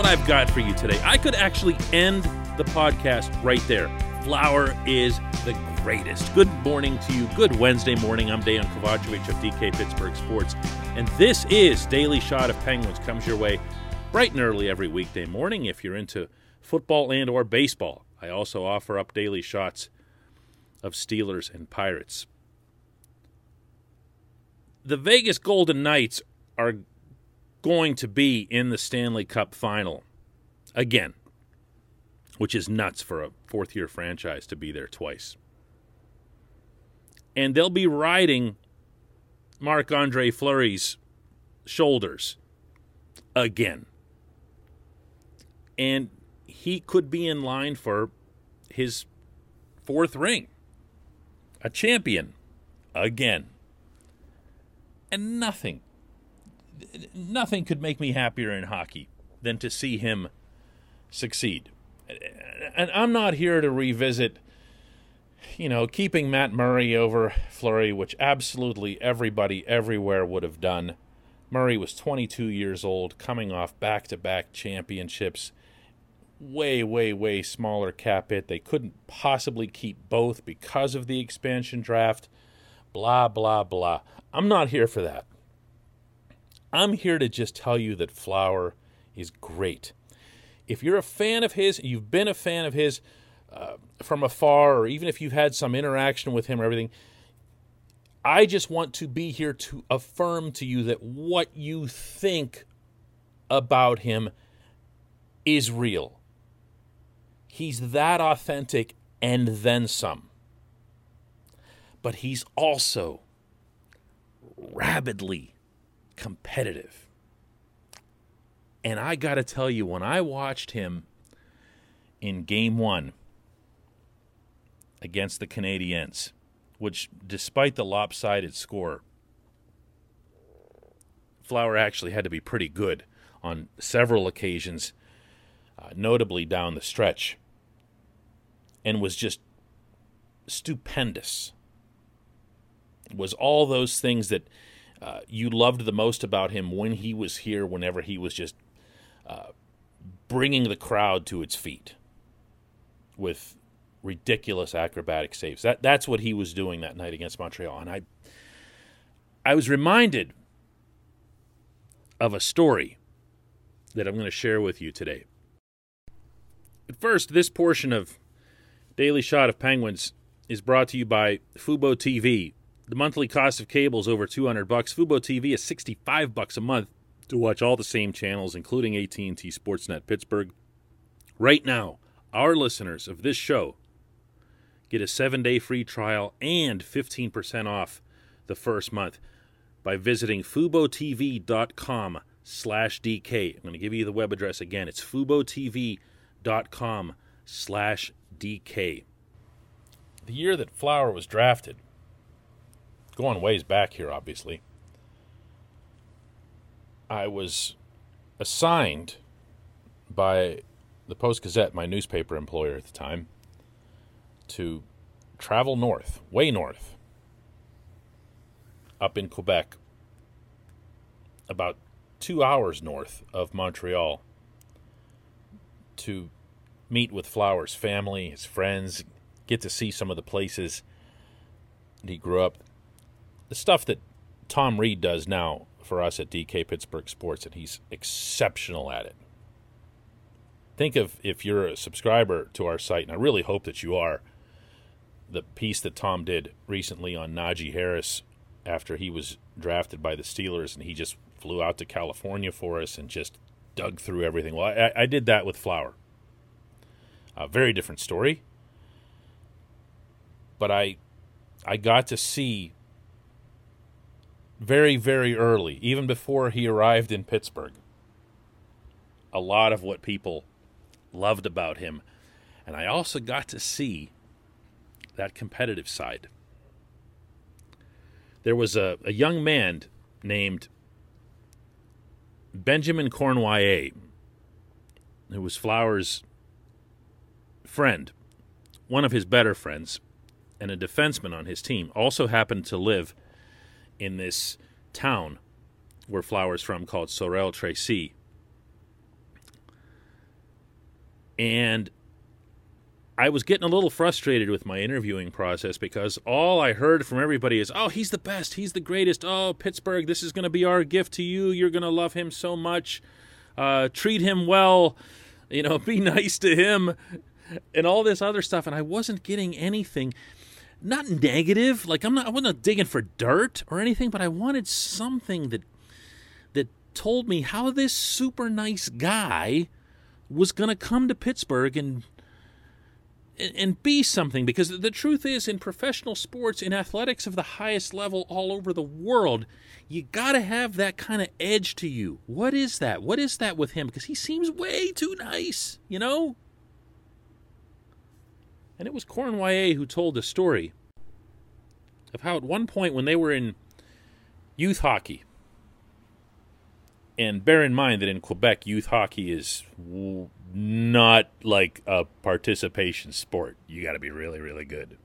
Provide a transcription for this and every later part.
what I've got for you today. I could actually end the podcast right there. Flower is the greatest. Good morning to you. Good Wednesday morning. I'm Dejan Kovacevic of DK Pittsburgh Sports, and this is Daily Shot of Penguins comes your way bright and early every weekday morning if you're into football and or baseball. I also offer up daily shots of Steelers and Pirates. The Vegas Golden Knights are going to be in the Stanley Cup final again, which is nuts for a fourth year franchise to be there twice. And they'll be riding Marc Andre Fleury's shoulders again. And he could be in line for his fourth ring. A champion again. And nothing nothing could make me happier in hockey than to see him succeed. And I'm not here to revisit, you know, keeping Matt Murray over Fleury, which absolutely everybody everywhere would have done. Murray was 22 years old, coming off back to back championships. Way, way, way smaller cap hit. They couldn't possibly keep both because of the expansion draft. Blah, blah, blah. I'm not here for that. I'm here to just tell you that Flower is great. If you're a fan of his, you've been a fan of his uh, from afar, or even if you've had some interaction with him or everything, I just want to be here to affirm to you that what you think about him is real. He's that authentic and then some. But he's also rabidly competitive. And I got to tell you, when I watched him in game one against the Canadiens, which, despite the lopsided score, Flower actually had to be pretty good on several occasions, uh, notably down the stretch, and was just stupendous. Was all those things that uh, you loved the most about him when he was here, whenever he was just uh, bringing the crowd to its feet with ridiculous acrobatic saves. That that's what he was doing that night against Montreal, and I I was reminded of a story that I'm going to share with you today. But first, this portion of Daily Shot of Penguins is brought to you by Fubo TV, the monthly cost of cable is over 200 bucks. Fubo TV is 65 bucks a month to watch all the same channels including AT&T Sportsnet Pittsburgh. Right now, our listeners of this show get a 7-day free trial and 15% off the first month by visiting FuboTV.com slash DK. I'm going to give you the web address again. It's FuboTV.com slash DK. The year that Flower was drafted, going ways back here, obviously. I was assigned by the Post Gazette, my newspaper employer at the time, to travel north, way north, up in Quebec, about two hours north of Montreal, to meet with Flowers' family, his friends, get to see some of the places he grew up the stuff that Tom Reed does now for us at DK Pittsburgh Sports, and he's exceptional at it. Think of if you're a subscriber to our site, and I really hope that you are, the piece that Tom did recently on Najee Harris after he was drafted by the Steelers, and he just flew out to California for us and just dug through everything. Well, I, I did that with Flower. A very different story, but I I got to see very, very early, even before he arrived in Pittsburgh. A lot of what people loved about him. And I also got to see that competitive side. There was a, a young man named Benjamin Cournoyer, who was Flowers' friend, one of his better friends, and a defenseman on his team, also happened to live in this town where Flowers from called Sorel Tracy. And I was getting a little frustrated with my interviewing process because all I heard from everybody is, oh, he's the best. He's the greatest. Oh, Pittsburgh, this is going to be our gift to you. You're going to love him so much. Uh, treat him well. You know, be nice to him and all this other stuff. And I wasn't getting anything, not negative. Like, I'm not, I wasn't digging for dirt or anything, but I wanted something that, that told me how this super nice guy was going to come to Pittsburgh and and be something because the truth is in professional sports in athletics of the highest level all over the world you got to have that kind of edge to you. What is that? What is that with him? Because he seems way too nice you know and it was Cournoyer who told the story of how at one point when they were in youth hockey and bear in mind that in Quebec youth hockey is not like a participation sport. You got to be really, really good.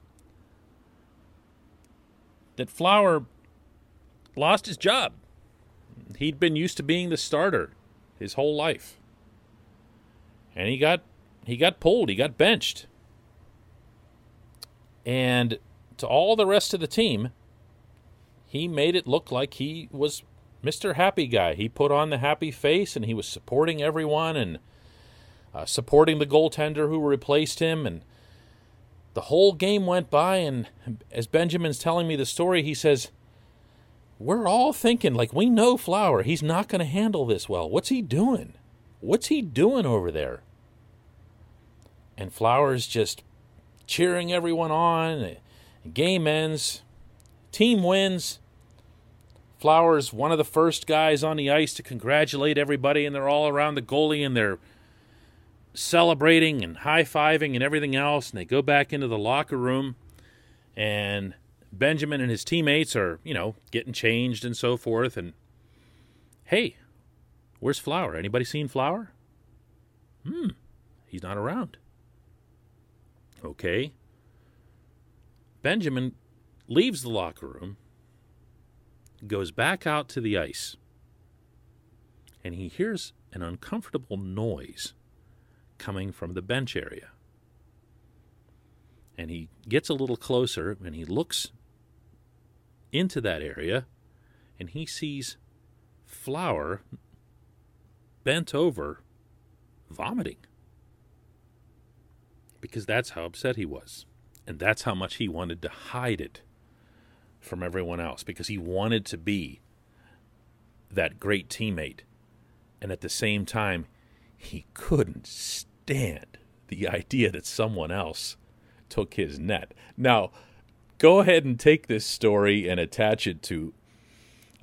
That Flower lost his job. He'd been used to being the starter his whole life. And he got he got pulled, he got benched. And to all the rest of the team, he made it look like he was Mr. Happy Guy. He put on the happy face and he was supporting everyone and uh, supporting the goaltender who replaced him. And the whole game went by. And as Benjamin's telling me the story, he says, We're all thinking, like, we know Flower. He's not going to handle this well. What's he doing? What's he doing over there? And Flower's just cheering everyone on. Game ends. Team wins. Flowers, one of the first guys on the ice to congratulate everybody, and they're all around the goalie and they're celebrating and high fiving and everything else, and they go back into the locker room, and Benjamin and his teammates are, you know, getting changed and so forth. And hey, where's Flower? Anybody seen Flower? Hmm, he's not around. Okay. Benjamin leaves the locker room, goes back out to the ice, and he hears an uncomfortable noise coming from the bench area. And he gets a little closer and he looks into that area and he sees Flower bent over vomiting. Because that's how upset he was. And that's how much he wanted to hide it from everyone else because he wanted to be that great teammate. And at the same time, he couldn't stand the idea that someone else took his net. Now, go ahead and take this story and attach it to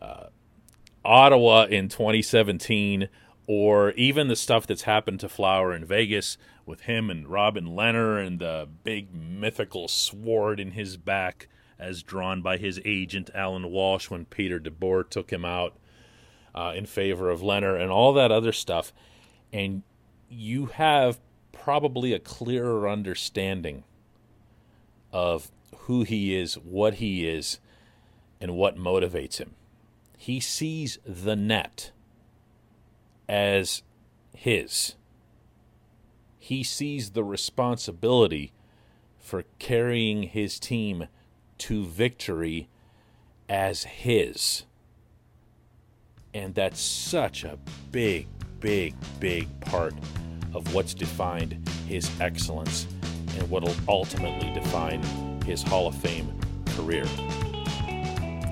uh, Ottawa in 2017 or even the stuff that's happened to Flower in Vegas with him and Robin Lehner and the big mythical sword in his back as drawn by his agent Alan Walsh when Peter DeBoer took him out uh, in favor of Lehner and all that other stuff and you have probably a clearer understanding of who he is, what he is, and what motivates him. He sees the net as his. He sees the responsibility for carrying his team to victory as his. And that's such a big, big, big part of what's defined his excellence and what will ultimately define his Hall of Fame career.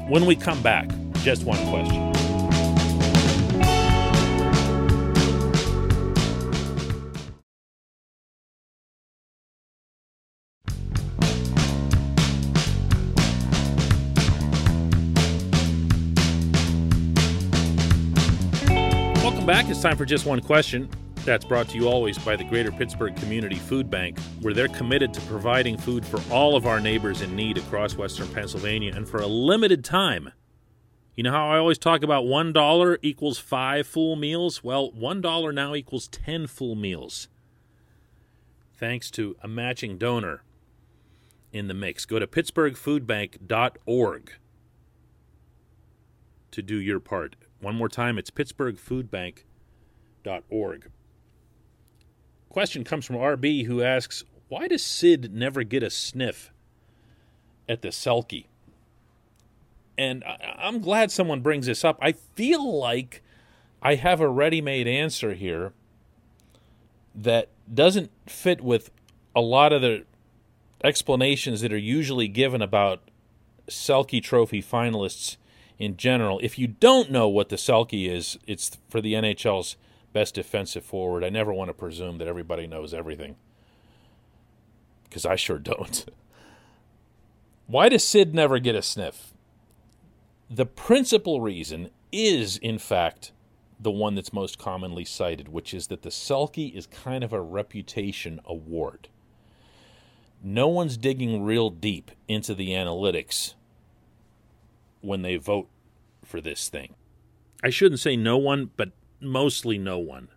When we come back, just one question. Back. It's time for just one question. That's brought to you always by the Greater Pittsburgh Community Food Bank, where they're committed to providing food for all of our neighbors in need across Western Pennsylvania and for a limited time. You know how I always talk about $1 equals five full meals? Well, $1 now equals 10 full meals. Thanks to a matching donor in the mix. Go to pittsburghfoodbank.org to do your part. One more time, it's pittsburghfoodbank.org. question comes from RB who asks, Why does Sid never get a sniff at the Selke? And I, I'm glad someone brings this up. I feel like I have a ready made answer here that doesn't fit with a lot of the explanations that are usually given about Selke Trophy finalists in general. If you don't know what the Selke is, it's for the NHL's best defensive forward. I never want to presume that everybody knows everything because I sure don't. Why does Sid never get a sniff? The principal reason is, in fact, the one that's most commonly cited, which is that the Selke is kind of a reputation award. No one's digging real deep into the analytics when they vote for this thing. I shouldn't say no one, but mostly no one.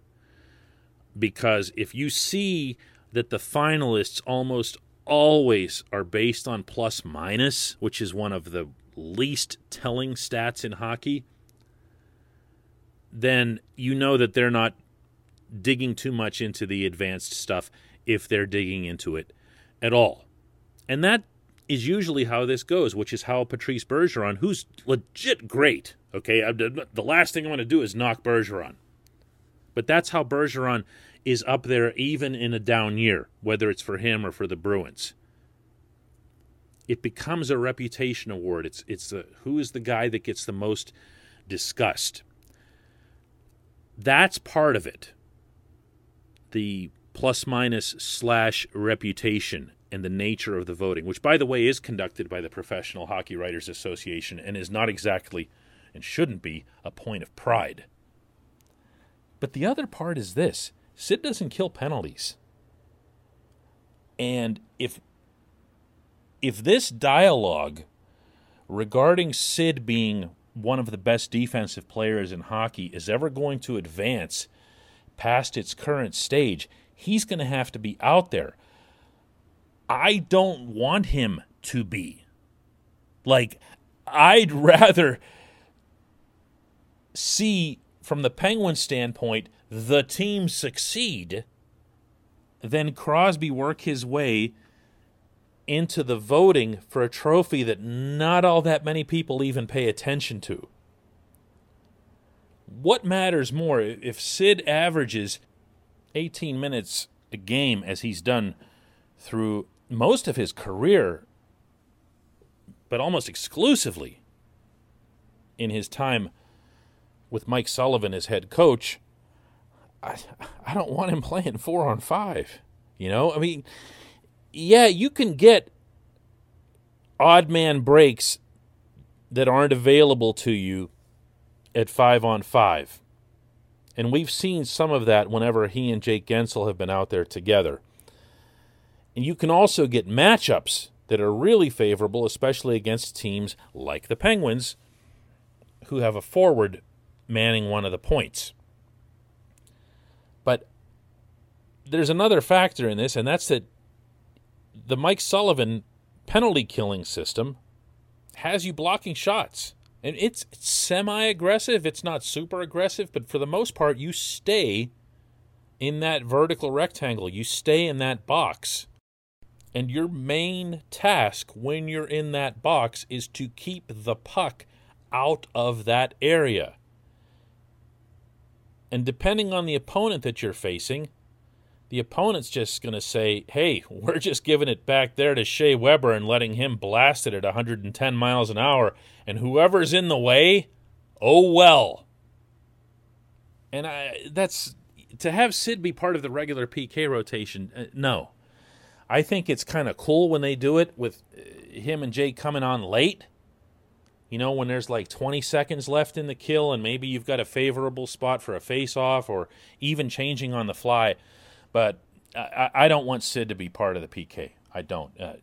Because if you see that the finalists almost always are based on plus minus, which is one of the least telling stats in hockey, then you know that they're not digging too much into the advanced stuff if they're digging into it at all. And that is usually how this goes, which is how Patrice Bergeron, who's legit great, okay, the last thing I want to do is knock Bergeron. But that's how Bergeron is up there even in a down year, whether it's for him or for the Bruins. It becomes a reputation award. It's it's who is the guy that gets the most discussed. That's part of it. The plus minus slash reputation and the nature of the voting, which, by the way, is conducted by the Professional Hockey Writers Association and is not exactly and shouldn't be a point of pride. But the other part is this Sid doesn't kill penalties. And if if this dialogue regarding Sid being one of the best defensive players in hockey is ever going to advance past its current stage, he's going to have to be out there. I don't want him to be. Like, I'd rather see, from the Penguin standpoint, the team succeed than Crosby work his way into the voting for a trophy that not all that many people even pay attention to. What matters more if Sid averages 18 minutes a game as he's done through most of his career, but almost exclusively in his time with Mike Sullivan as head coach? I, I don't want him playing four on five. You know, I mean, yeah, you can get odd man breaks that aren't available to you at five on five. And we've seen some of that whenever he and Jake Guentzel have been out there together. And you can also get matchups that are really favorable, especially against teams like the Penguins, who have a forward manning one of the points. But there's another factor in this, and that's that the Mike Sullivan penalty killing system has you blocking shots. And it's, semi aggressive. It's not super aggressive, but for the most part, you stay in that vertical rectangle. You stay in that box. And your main task when you're in that box is to keep the puck out of that area. And depending on the opponent that you're facing, the opponent's just going to say, hey, we're just giving it back there to Shea Weber and letting him blast it at 110 miles an hour. And whoever's in the way, oh well. And I, that's to have Sid be part of the regular PK rotation. Uh, no. I think it's kind of cool when they do it with uh, him and Jay coming on late. You know, when there's like 20 seconds left in the kill and maybe you've got a favorable spot for a face off or even changing on the fly. But I, I don't want Sid to be part of the PK. I don't. Uh,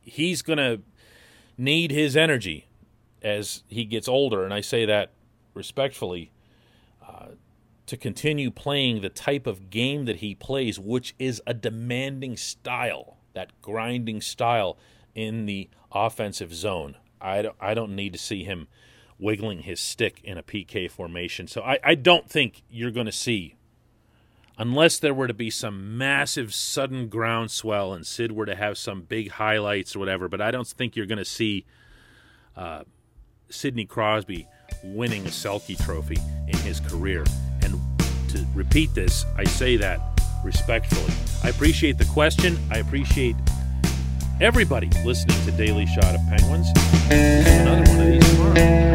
he's going to need his energy as he gets older, and I say that respectfully, uh, to continue playing the type of game that he plays, which is a demanding style, that grinding style in the offensive zone. I don't, I don't need to see him wiggling his stick in a PK formation. So I, I don't think you're going to see unless there were to be some massive sudden groundswell and Sid were to have some big highlights or whatever. But I don't think you're going to see uh, Sidney Crosby winning a Selke trophy in his career to repeat this, I say that respectfully. I appreciate the question. I appreciate everybody listening to Daily Shot of Penguins. Another one of these tomorrow.